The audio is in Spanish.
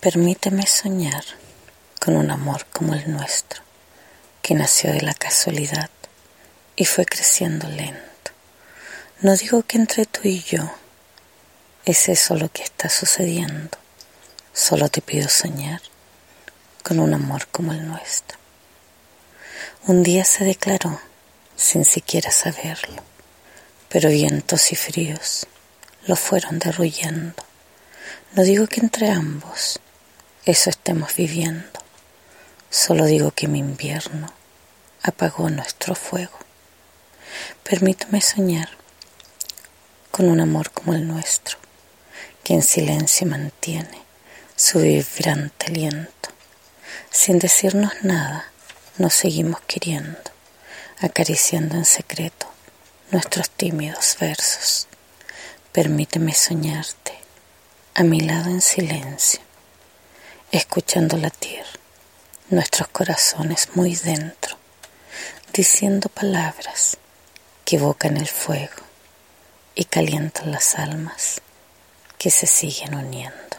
Permíteme soñar con un amor como el nuestro, que nació de la casualidad y fue creciendo lento. No digo que entre tú y yo es eso lo que está sucediendo, solo te pido soñar con un amor como el nuestro. Un día se declaró, sin siquiera saberlo, pero vientos y fríos lo fueron derruyendo. No digo que entre ambos eso estemos viviendo. Solo digo que mi invierno apagó nuestro fuego. Permítame soñar con un amor como el nuestro, que en silencio mantiene su vibrante aliento. Sin decirnos nada, nos seguimos queriendo, acariciando en secreto nuestros tímidos versos. Permíteme soñarte a mi lado en silencio escuchando latir nuestros corazones muy dentro, diciendo palabras que evocan el fuego y calientan las almas que se siguen uniendo.